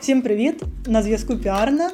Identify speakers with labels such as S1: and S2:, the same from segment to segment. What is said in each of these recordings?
S1: Всім привіт! На зв'язку Піарна.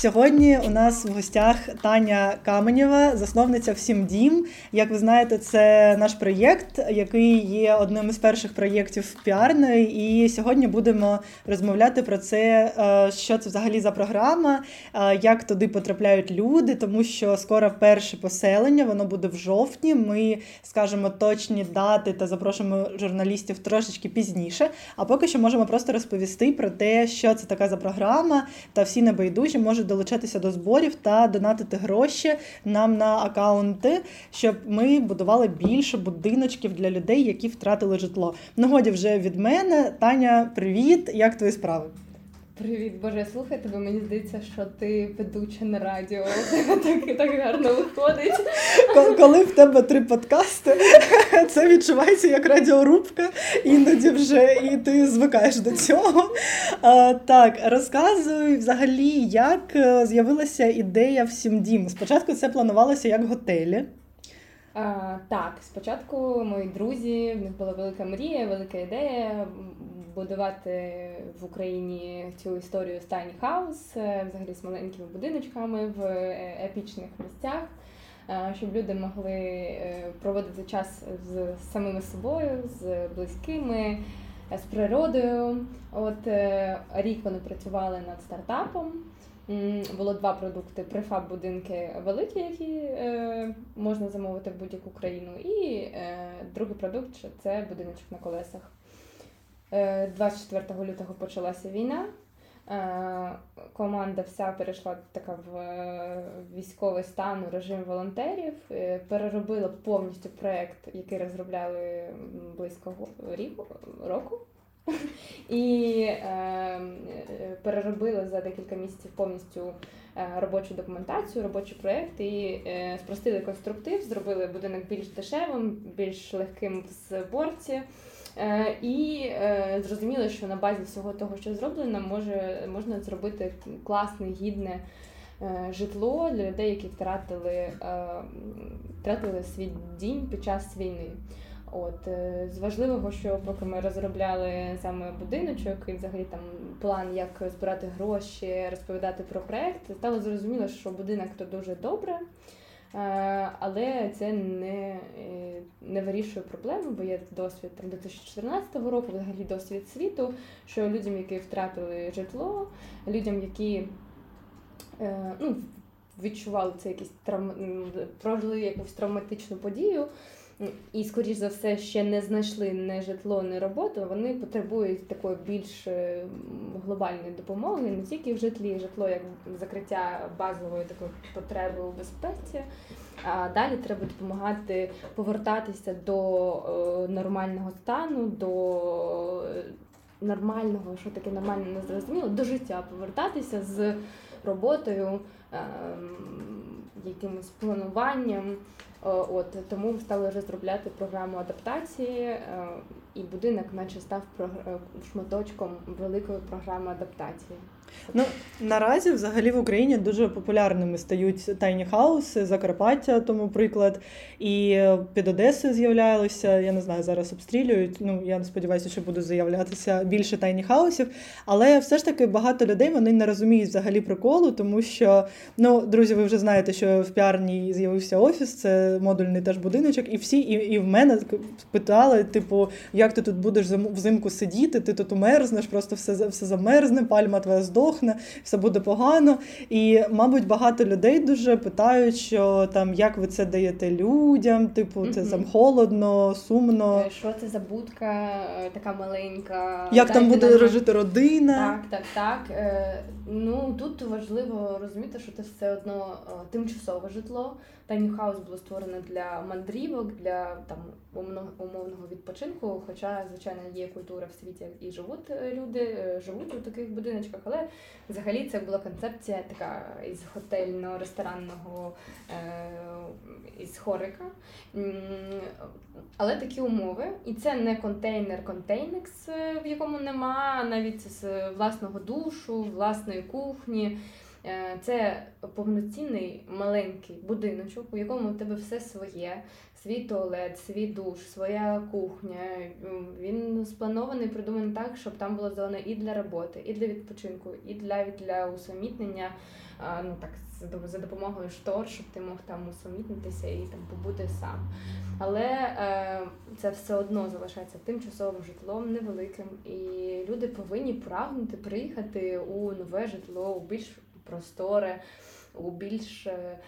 S1: Сьогодні у нас в гостях Таня Каменєва, засновниця Всім Дім. Як ви знаєте, це наш проєкт, який є одним із перших проєктів піарної. І сьогодні будемо розмовляти про це, е, що це взагалі за програма, е, як туди потрапляють люди, тому що скоро перше поселення, воно буде в жовтні. Ми скажемо точні дати та запрошуємо журналістів трошечки пізніше. А поки що можемо просто розповісти про те, що це така за програма, та всі небайдужі можуть долучатися до зборів та донатити гроші нам на акаунти, щоб ми будували більше будиночків для людей, які втратили житло. Нагоді вже від мене. Таня, привіт! Як твої справи?
S2: Привіт, Боже, слухай тебе. Мені здається, що ти ведуча на радіо. Так так гарно виходить.
S1: Коли в тебе три подкасти, це відчувається як радіорубка, іноді вже і ти звикаєш до цього. А, Так, розказуй взагалі, як е, з'явилася ідея всім дім. Спочатку це планувалося як готелі.
S2: А, Так, спочатку мої друзі, в них була велика мрія, велика ідея будувати в Україні цю історію Tiny House, е, взагалі з маленькими будиночками в е, епічних місцях, е, щоб люди могли проводити час з самими собою, з близькими, з природою. От рік вони працювали над стартапом. Було два продукти: префаб будинки великі, які е, можна замовити в будь-яку країну, і е, другий продукт це будиночок на колесах. 24 е, лютого почалася війна. Е, команда вся перейшла така в е, військовий стан у режим волонтерів, переробила повністю проєкт, який розробляли близько року. І е, переробили за декілька місяців повністю робочу документацію, робочий проєкт і е, спростили конструктив, зробили будинок більш дешевим, більш легким в зборці. Е, і е, зрозуміло, що на базі всього того, що зроблено, може можна зробити класне, гідне е, житло для людей, які втратили втратили свій дім під час війни. От з важливого, що поки ми розробляли саме будиночок і взагалі там план, як збирати гроші, розповідати про проект, стало зрозуміло, що будинок то дуже добре. Е, але це не е, не вирішує проблему, бо є досвід там 2014 року, взагалі досвід світу, що людям, які втратили житло, людям, які е, ну, відчували це якісь травм... прожили якусь травматичну подію і, скоріш за все, ще не знайшли не житло, не роботу, вони потребують такої більш е, глобальної допомоги, не тільки в житлі, житло як закриття базової такої потреби у безпеці. А далі треба допомагати повертатися до е, нормального стану, до е, нормального, що таке нормально не зрозуміло, до життя повертатися з роботою, е, якимось плануванням. От Тому ми стали розробляти програму адаптації, е, і будинок, наче став е, шматочком великої програми адаптації.
S1: Ну наразі, взагалі, в Україні дуже популярними стають тайні хауси, Закарпаття, тому приклад. І під Одесою з'являлися. Я не знаю, зараз обстрілюють. Ну я сподіваюся, що будуть з'являтися більше тайні хаусів. Але все ж таки багато людей вони не розуміють взагалі приколу, тому що, ну, друзі, ви вже знаєте, що в піарні з'явився офіс, це модульний теж будиночок, і всі, і, і в мене питали, типу, як ти тут будеш взимку сидіти, ти тут умерзнеш, просто все все замерзне, пальма твоя здохне здохне, все буде погано. І, мабуть, багато людей дуже питають, що там як ви це даєте людям, типу, це там холодно, сумно.
S2: Е, що це за будка е, така маленька?
S1: Як там буде нам... жити родина?
S2: Так, так, так. Е, ну тут важливо розуміти, що це все одно тимчасове житло. Tiny House було створено для мандрівок, для там умовного відпочинку. Хоча, звичайно, є культура в світі і живуть е, люди, е, живуть у таких будиночках, але взагалі це була концепція така із готельно-ресторанного е, із хорика. Але такі умови, і це не контейнер-контейнекс, в якому нема навіть власного душу, власної кухні. Е, це повноцінний маленький будиночок, у якому в тебе все своє, свій туалет, свій душ, своя кухня. Він спланований, придуманий так, щоб там було зона і для роботи, і для відпочинку, і для для усамітнення. Ну так за допомогою штор, щоб ти мог там усамітнитися і там побути сам. Але е, це все одно залишається тимчасовим житлом невеликим, і люди повинні прагнути приїхати у нове житло, у більш просторе, у більш е,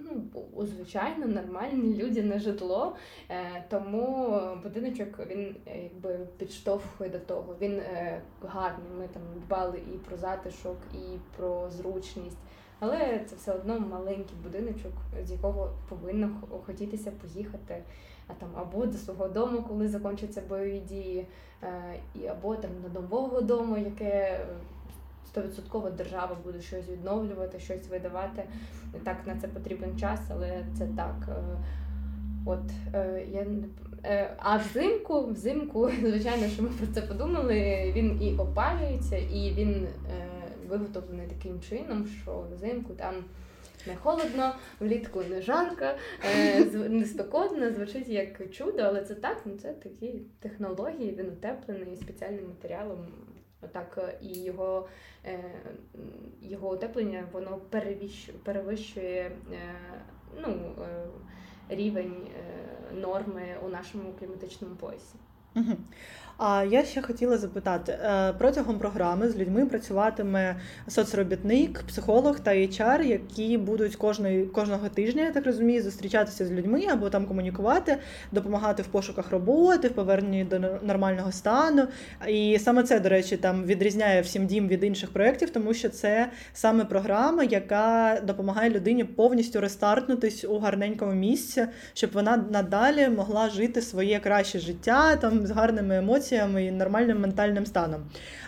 S2: ну, у звичайно нормальне людяне житло. Е, тому будиночок він е, якби підштовхує до того. Він гарний. Ми там дбали і про затишок, і про зручність. Але це все одно маленький будиночок, з якого повинно хотітися поїхати а там або до свого дому, коли закінчаться бойові дії, або там до нового дому, яке стовідсотково держава буде щось відновлювати, щось видавати. Так, на це потрібен час, але це так. Е, от е, я е, а взимку, взимку, звичайно, що ми про це подумали. Він і опалюється, і він виготовлений таким чином, що взимку там. Не холодно, влітку не жарко, не спекотно, звучить як чудо, але це так, ну це такі технології, він утеплений спеціальним матеріалом. Отак, і його Е, його утеплення воно перевищує е, ну, е, рівень норми у нашому кліматичному поясі.
S1: Угу. А я ще хотіла запитати: е, протягом програми з людьми працюватиме соцробітник, психолог та HR, які будуть кожної кожного тижня, я так розумію, зустрічатися з людьми або там комунікувати, допомагати в пошуках роботи, в поверненні до нормального стану. І саме це, до речі, там відрізняє всім дім від інших проєктів, тому що це саме програма, яка допомагає людині повністю рестартнутись у гарненькому місці, щоб вона надалі могла жити своє краще життя там з гарними емоціями і нормальним ментальним станом.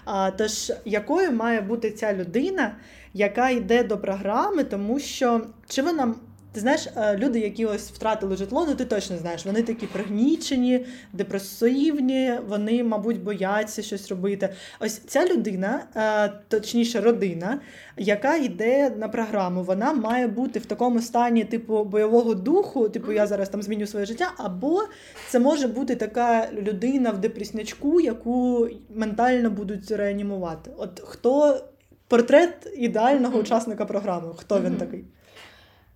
S1: А, Тож, якою має бути ця людина, яка йде до програми, тому що чи вона ти знаєш, е, люди, які ось втратили житло, ну ти точно знаєш, вони такі пригнічені, депресивні, вони, мабуть, бояться щось робити. Ось ця людина, е, точніше, родина, яка йде на програму, вона має бути в такому стані, типу, бойового духу, типу, я зараз там зміню своє життя, або це може бути така людина в депреснячку, яку ментально будуть реанімувати. От хто портрет ідеального учасника програми? Хто він такий?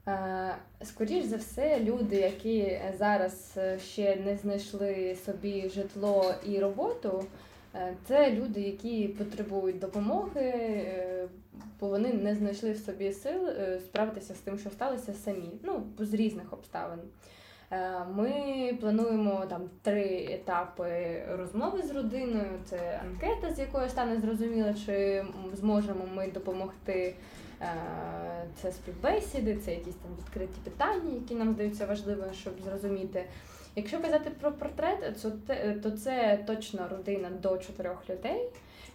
S2: Е, скоріш за все, люди, які зараз е, ще не знайшли собі житло і роботу, е, це люди, які потребують допомоги, бо вони не знайшли в собі сил справитися з тим, що сталося самі, ну з різних обставин. Ми плануємо там три етапи розмови з родиною. Це анкета, з якою стане зрозуміло, чи зможемо ми допомогти. Е, це співбесіди, це якісь там відкриті питання, які нам здаються важливими, щоб зрозуміти. Якщо казати про портрет, то це точно родина до чотирьох людей,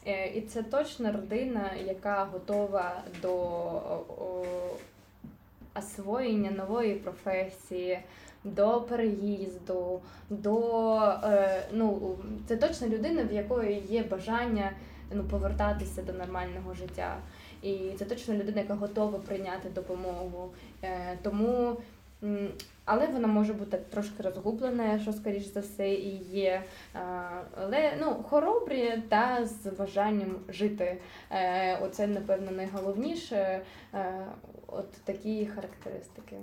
S2: е, і це точно родина, яка готова до освоєння нової професії, до переїзду, до е, ну це точно людина, в якої є бажання ну, повертатися до нормального життя. І це точно людина, яка готова прийняти допомогу. Е, тому, але вона може бути трошки розгублена, що скоріш за все і є. Але ну, хоробрі та з бажанням жити. Е, оце, напевно, найголовніше. От такі характеристики.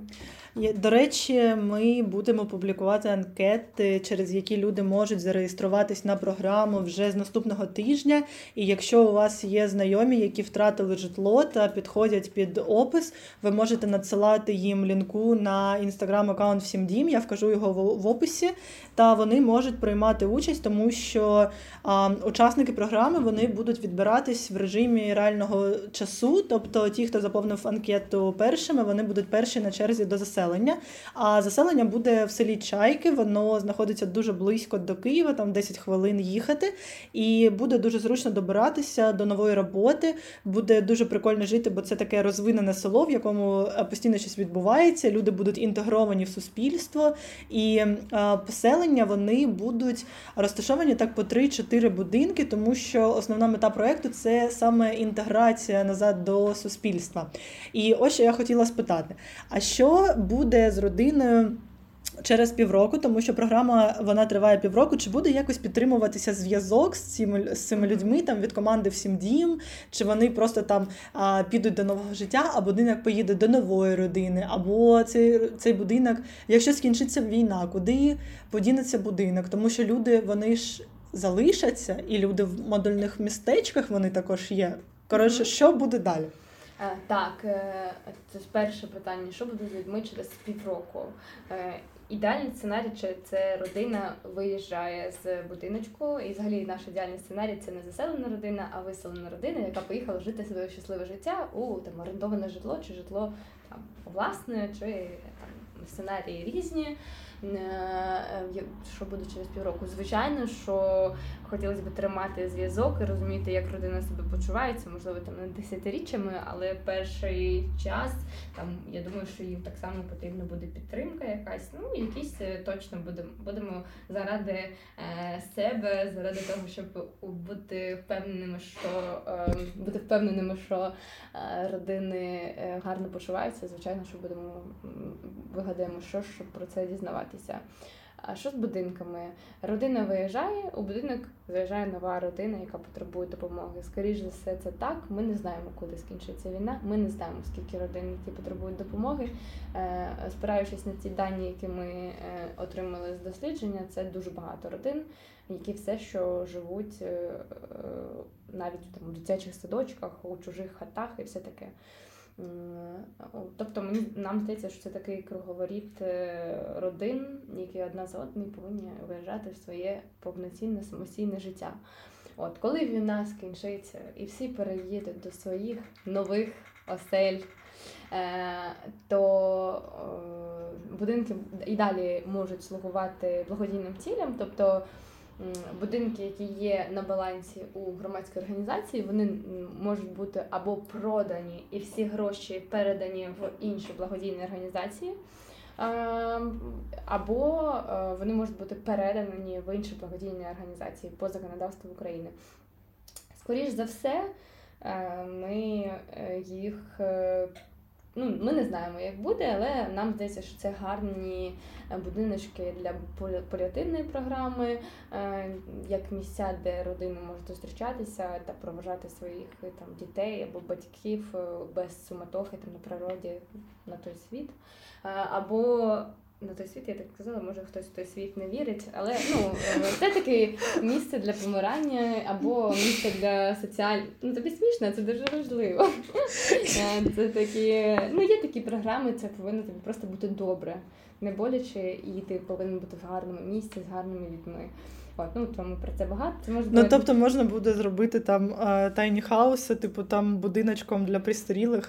S1: До речі, ми будемо публікувати анкети, через які люди можуть зареєструватись на програму вже з наступного тижня. І якщо у вас є знайомі, які втратили житло та підходять під опис, ви можете надсилати їм лінку на інстаграм-аккаунт всім дім. Я вкажу його в описі, та вони можуть приймати участь, тому що а, учасники програми вони будуть відбиратись в режимі реального часу, тобто ті, хто заповнив анкету то першими вони будуть перші на черзі до заселення. А заселення буде в селі Чайки, воно знаходиться дуже близько до Києва, там 10 хвилин їхати, і буде дуже зручно добиратися до нової роботи. Буде дуже прикольно жити, бо це таке розвинене село, в якому е, постійно щось відбувається. Люди будуть інтегровані в суспільство, і е, поселення вони будуть розташовані так по 3-4 будинки, тому що основна мета проекту це саме інтеграція назад до суспільства. І ось що я хотіла спитати: а що буде з родиною? через півроку, тому що програма вона триває півроку. Чи буде якось підтримуватися зв'язок з цими з цими людьми там від команди Всім дім? Чи вони просто там а, підуть до нового життя, а будинок поїде до нової родини, або цей цей будинок, якщо скінчиться війна, куди подінеться будинок? Тому що люди вони ж залишаться, і люди в модульних містечках вони також є. Коротше, що буде далі?
S2: Е, так, е, це ж перше питання: що буде з людьми через півроку? Е, ідеальний сценарій це родина виїжджає з будиночку, і взагалі наш ідеальний сценарій це не заселена родина, а виселена родина, яка поїхала жити своє щасливе життя у там орендоване житло чи житло там власне, чи там сценарії різні. Що буде через півроку? Звичайно, що хотілося б тримати зв'язок і розуміти, як родина себе почувається, можливо, там не десятиріччями, але перший час там я думаю, що їм так само потрібна буде підтримка, якась ну якісь е, точно будемо будемо заради е, себе, заради того, щоб бути впевненими, що е, бути впевненими, що е, родини е, гарно почуваються. Звичайно, що будемо вигадаємо, що щоб про це дізнаватися. А що з будинками? Родина виїжджає, у будинок заїжджає нова родина, яка потребує допомоги. Скоріше за все, це так. Ми не знаємо, куди скінчиться війна. Ми не знаємо, скільки родин, які потребують допомоги. Е, спираючись на ті дані, які ми е, отримали з дослідження, це дуже багато родин, які все, що живуть е, навіть там, у дитячих садочках, у чужих хатах і все таке. Тобто мені нам здається, що це такий круговоріт е, родин, які одна за одною повинні виїжджати в своє повноцінне самостійне життя. От коли війна скінчиться і всі переїдуть до своїх нових осель, е, то е, будинки і далі можуть слугувати благодійним цілям. тобто будинки, які є на балансі у громадської організації, вони можуть бути або продані і всі гроші передані в інші благодійні організації. Або е, вони можуть бути передані в інші благодійні організації по законодавству України. Скоріше за все, е, ми е, їх Ну, Ми не знаємо, як буде, але нам здається, що це гарні е, будиночки для паліативної програми, е, як місця, де родини можуть зустрічатися та проважати своїх е, там дітей або батьків без суматохи там на природі на той світ. Або на той світ, я так казала, може хтось в той світ не вірить, але ну це таке місце для помирання або місце для соціальних. Ну тобі смішно, це дуже важливо. Е, це такі, ну є такі програми, це повинно тобі просто бути добре, не боляче, і ти повинен бути в гарному місці з гарними людьми. От, ну тому про це багато. Це можна
S1: ну тобто можна буде зробити там тайні хауси, типу там будиночком для пристарілих,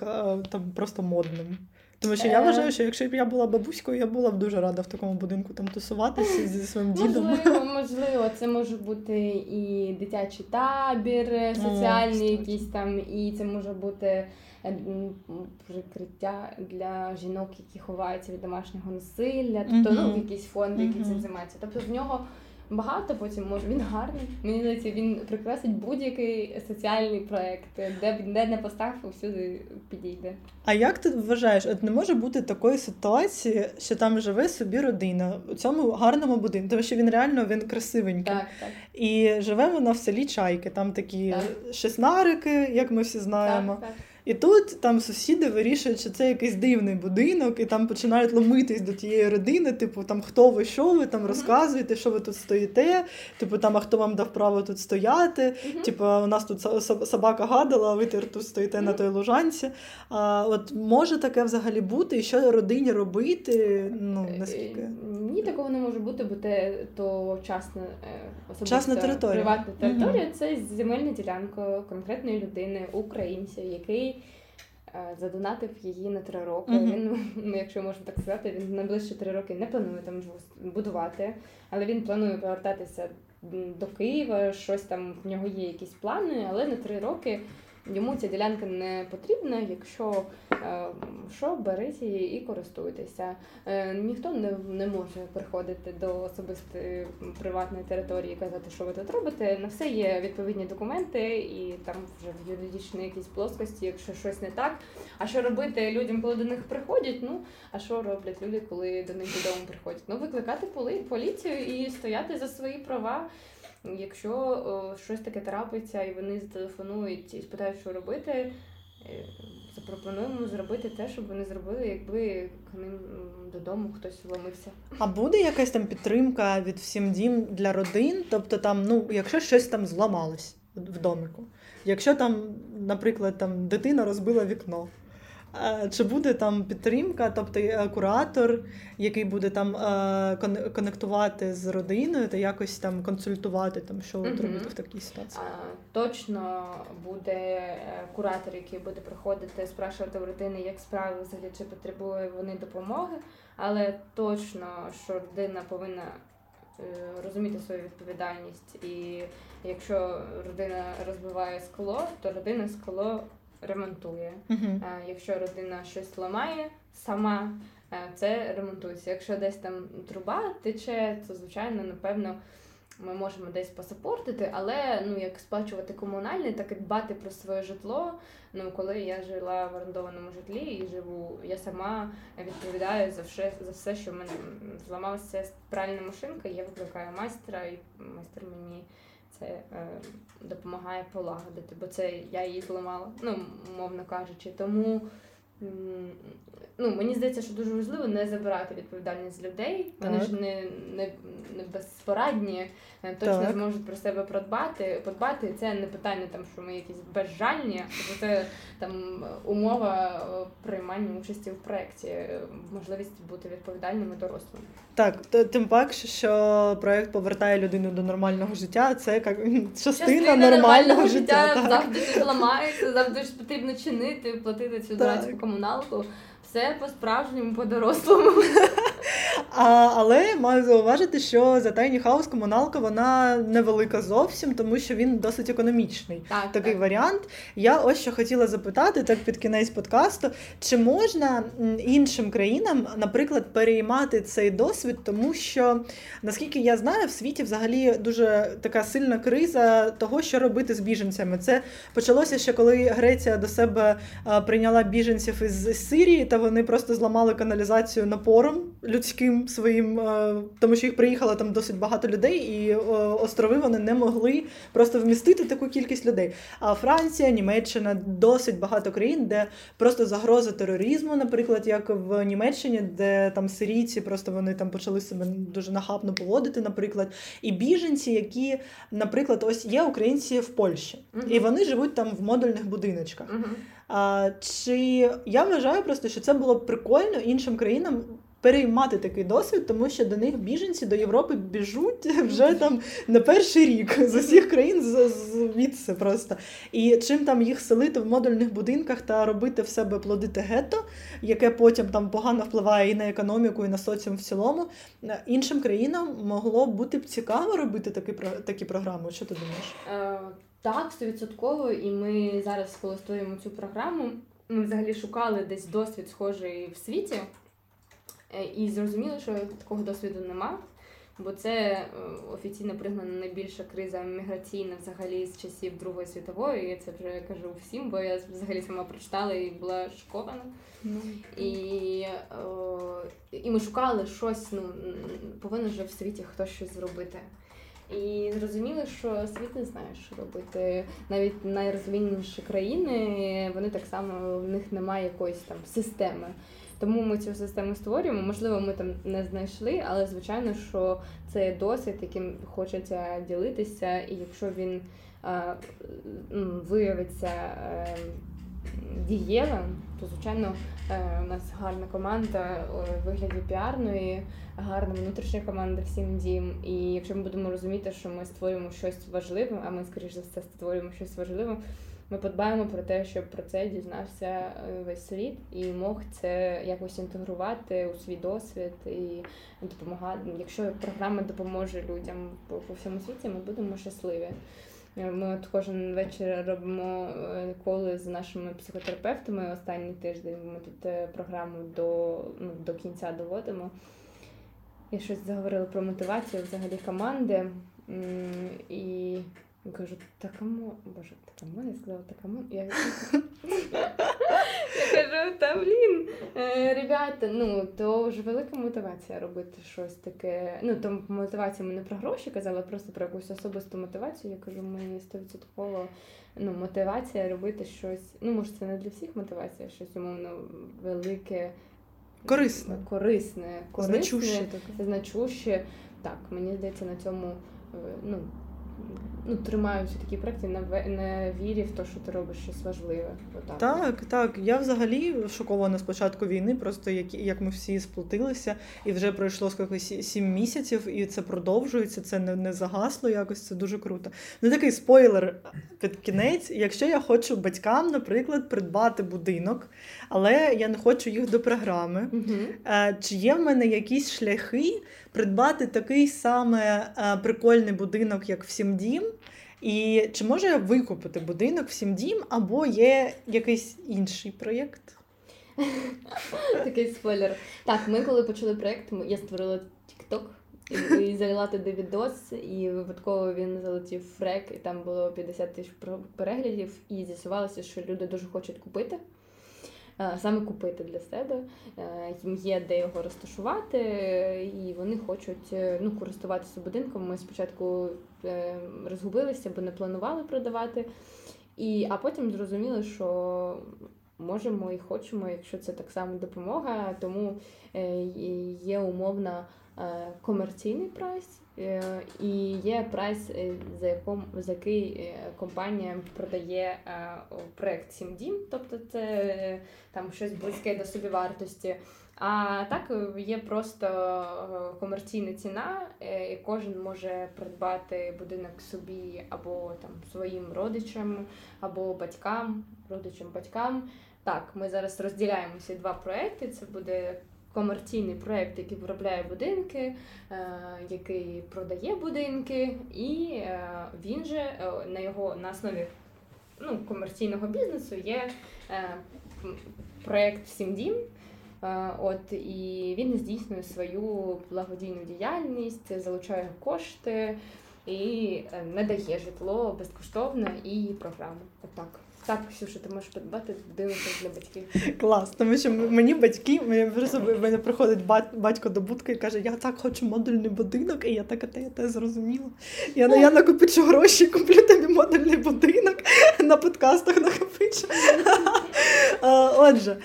S1: там просто модним. Тому що я е. вважаю, що якщо б я була бабуською, я була б дуже рада в такому будинку там тусуватися зі своїм дідом.
S2: Можливо, можливо, це може бути і дитячий табір, соціальний О, якийсь там, і це може бути е, прикриття для жінок, які ховаються від домашнього насилля, тобто ну, якісь фонди, які цим займаються. Тобто в нього багато потім може. Він гарний. Мені здається, він прикрасить будь-який соціальний проект, де де не постав, всюди підійде.
S1: А як ти вважаєш, от не може бути такої ситуації, що там живе собі родина у цьому гарному будинку, тому що він реально він красивенький.
S2: Так, так.
S1: І живе вона в селі Чайки. Там такі так. шеснарики, як ми всі знаємо. Так, так. І тут там сусіди вирішують, що це якийсь дивний будинок, і там починають ломитись до тієї родини, типу, там хто ви, що ви там розказуєте, що ви тут стоїте, типу там, а хто вам дав право тут стояти? Типу, у нас тут собака гадала, а ви тут стоїте на той лужанці. А от може таке взагалі бути, і що родині робити? Ну е, наскільки
S2: ні, такого не може бути, бо те то частна
S1: особисто Частна територія.
S2: приватна територія. Це земельна ділянка конкретної людини, українця, який. Е, задонатив її на три роки. Uh-huh. Він, ну, якщо можна так сказати, він найближчі три роки не планує там будувати, але він планує повертатися до Києва. Щось там в нього є якісь плани, але на три роки йому ця ділянка не потрібна, якщо е, що, беріть її і користуйтеся. Е, ніхто не не може приходити до особистої приватної території і казати, що ви тут робите. На все є відповідні документи, і там вже в юридичній якійсь плоскості, якщо щось не так. А що робити людям, коли до них приходять? Ну а що роблять люди, коли до них додому приходять? Ну викликати поліцію і стояти за свої права. Якщо о, щось таке трапиться, і вони зателефонують і спитають, що робити, е, запропонуємо зробити те, щоб вони зробили, якби к ним додому хтось вломився.
S1: А буде якась там підтримка від всім дім для родин? Тобто, там, ну, якщо щось там зламалось в домику, якщо там, наприклад, там дитина розбила вікно. Чи буде там підтримка, тобто е, куратор, який буде там е, конектувати з родиною та якось там консультувати, там що mm-hmm. робити в такій ситуації?
S2: Точно буде е, куратор, який буде приходити, спрашувати у родини, як справи взагалі чи потребує вони допомоги, але точно, що родина повинна розуміти свою відповідальність, і якщо родина розбиває скло, то родина скло ремонтує. Uh-huh. Якщо родина щось ламає сама, е, це ремонтується. Якщо десь там труба тече, то звичайно, напевно. Ми можемо десь посапортити, але ну як сплачувати комунальний, так і дбати про своє житло. Ну коли я жила в орендованому житлі і живу, я сама відповідаю за все, за все, що в мене зламалася пральна машинка. Я викликаю майстра, і майстер мені це е, допомагає полагодити, бо це я її зламала, ну, мовно кажучи. Тому ну, мені здається, що дуже важливо не забирати відповідальність з людей. Вони ж не не, не безпорадні, точно так. зможуть про себе продбати, подбати. Це не питання, там, що ми якісь безжальні, тобто це там умова е, приймання участі в проєкті, е, можливість бути відповідальними дорослими.
S1: Так, тим паче, що проєкт повертає людину до нормального життя. Це як частина, частина нормального, нормального життя.
S2: життя завжди щось ламається, завжди ж потрібно чинити, платити цю дурацьку комуналку. Все по-справжньому, по-дорослому.
S1: А, Але маю зауважити, що за Tiny House комуналка вона невелика зовсім, тому що він досить економічний.
S2: Так,
S1: Такий
S2: так.
S1: варіант. Я ось що хотіла запитати, так під кінець подкасту, чи можна іншим країнам, наприклад, переймати цей досвід, тому що, наскільки я знаю, в світі взагалі дуже така сильна криза того, що робити з біженцями. Це почалося ще коли Греція до себе прийняла біженців із Сирії, та вони просто зламали каналізацію напором людським своїм, е, тому що їх приїхало там досить багато людей, і е, острови вони не могли просто вмістити таку кількість людей. А Франція, Німеччина досить багато країн, де просто загроза тероризму, наприклад, як в Німеччині, де там сирійці просто вони там почали себе дуже нахабно поводити, наприклад, і біженці, які, наприклад, ось є українці в Польщі, і вони живуть там в модульних будиночках. uh А, Чи я вважаю просто, що це було б прикольно іншим країнам переймати такий досвід, тому що до них біженці до Європи біжуть вже там на перший рік з усіх країн звідси просто. І чим там їх селити в модульних будинках та робити в себе плодити гетто, яке потім там погано впливає і на економіку, і на соціум в цілому, іншим країнам могло бути б цікаво робити такі такі програми. Що ти думаєш?
S2: Е, так, стовідсотково, і ми зараз, коли створюємо цю програму, ми взагалі шукали десь досвід схожий в світі. Е, і зрозуміло, що такого досвіду нема, бо це е, офіційно признана найбільша криза міграційна взагалі з часів Другої світової. І це вже кажу всім, бо я взагалі сама прочитала і була шокована. Mm. І о, і ми шукали щось, ну повинен вже в світі хтось щось зробити. І зрозуміли, що світ не знає, що робити. Навіть найрозвиненіші країни, вони так само в них немає якоїсь там системи. Тому ми цю систему створюємо. Можливо, ми там не знайшли, але звичайно, що це досвід, яким хочеться ділитися, і якщо він а, виявиться е, дієвим, то звичайно е, у нас гарна команда у вигляді піарної, гарна внутрішня команда всім дім. І якщо ми будемо розуміти, що ми створюємо щось важливе, а ми скоріш за все створюємо щось важливе. Ми подбаємо про те, щоб про це дізнався е, весь світ і мог це якось інтегрувати у свій досвід і допомагати. Якщо програма допоможе людям по всьому світі, ми будемо щасливі. Е, Ми от кожен вечір робимо е, коли з нашими психотерапевтами. Останній тиждень ми тут е, програму до, ну, до кінця доводимо. І щось заговорили про мотивацію взагалі команди. І кажу, та кому? Боже, та кому? Я сказала, така кому? Я, я кажу, та блін, е, ребята, ну то вже велика мотивація робити щось таке. Ну, то мотивація ми не про гроші казали, а просто про якусь особисту мотивацію. Я кажу, ми стовідсотково ну, мотивація робити щось. Ну, може, це не для всіх мотивація, щось умовно велике.
S1: Корисне.
S2: Корисне, корисне
S1: Значуще
S2: значуще. Так, мені здається, на цьому е, ну, ну, тримаються такі проекти на, на вірі в те, що ти робиш щось важливе. Отак.
S1: Так, так. Я взагалі шокована з початку війни, просто як, як ми всі сплотилися, і вже пройшло скільки сі- сім місяців, і це продовжується, це не, не загасло якось, це дуже круто. Ну такий спойлер під кінець. Якщо я хочу батькам, наприклад, придбати будинок, але я не хочу їх до програми. Е, Чи є в мене якісь шляхи придбати такий саме е, прикольний будинок, як в Сімдім? І чи можу я викупити будинок в Сімдім, або є якийсь інший проєкт?
S2: Такий спойлер. Так, ми коли почали проєкт, я створила TikTok і, і залила туди відос, і випадково він залетів в фрек, і там було 50 тисяч переглядів, і з'ясувалося, що люди дуже хочуть купити. Е, Саме купити для себе, Е, їм є де його розташувати, і вони хочуть е, ну, користуватися будинком. Ми спочатку розгубилися, бо не планували продавати. І, а потім зрозуміли, що можемо і хочемо, якщо це так само допомога. Тому є умовна комерційний прайс, і є прайс, е, за яком за який е, компанія продає е, проект Сім Дім, тобто це е, там щось близьке до собівартості. А так е, є просто е, комерційна ціна, е, і кожен може придбати будинок собі або там своїм родичам, або батькам, родичам, батькам. Так, ми зараз розділяємо ці два проекти. Це буде комерційний проект, який виробляє будинки, е, який продає будинки, і е, він же е, на його на основі ну, комерційного бізнесу є е, м, проект Сім Дім. От і він здійснює свою благодійну діяльність, залучає кошти і надає житло безкоштовно і програму. Отак. Так, Ксюша, ти можеш придбати будинок для батьків.
S1: Клас, тому що мені батьки, мені просто мене приходить батько до будки і каже, я так хочу модульний будинок, і я так, те, я те зрозуміла. Я, я накопичу гроші, куплю тобі модульний будинок, на подкастах накопичу. Отже,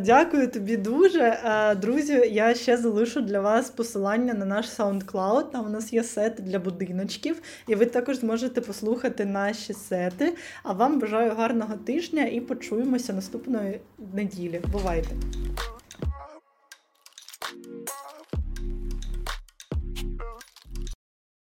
S1: дякую тобі дуже. Друзі, я ще залишу для вас посилання на наш SoundCloud. Там у нас є сет для будиночків, і ви також зможете послухати наші сети. А вам бажаю гарного тижня і почуємося наступної неділі. Бувайте!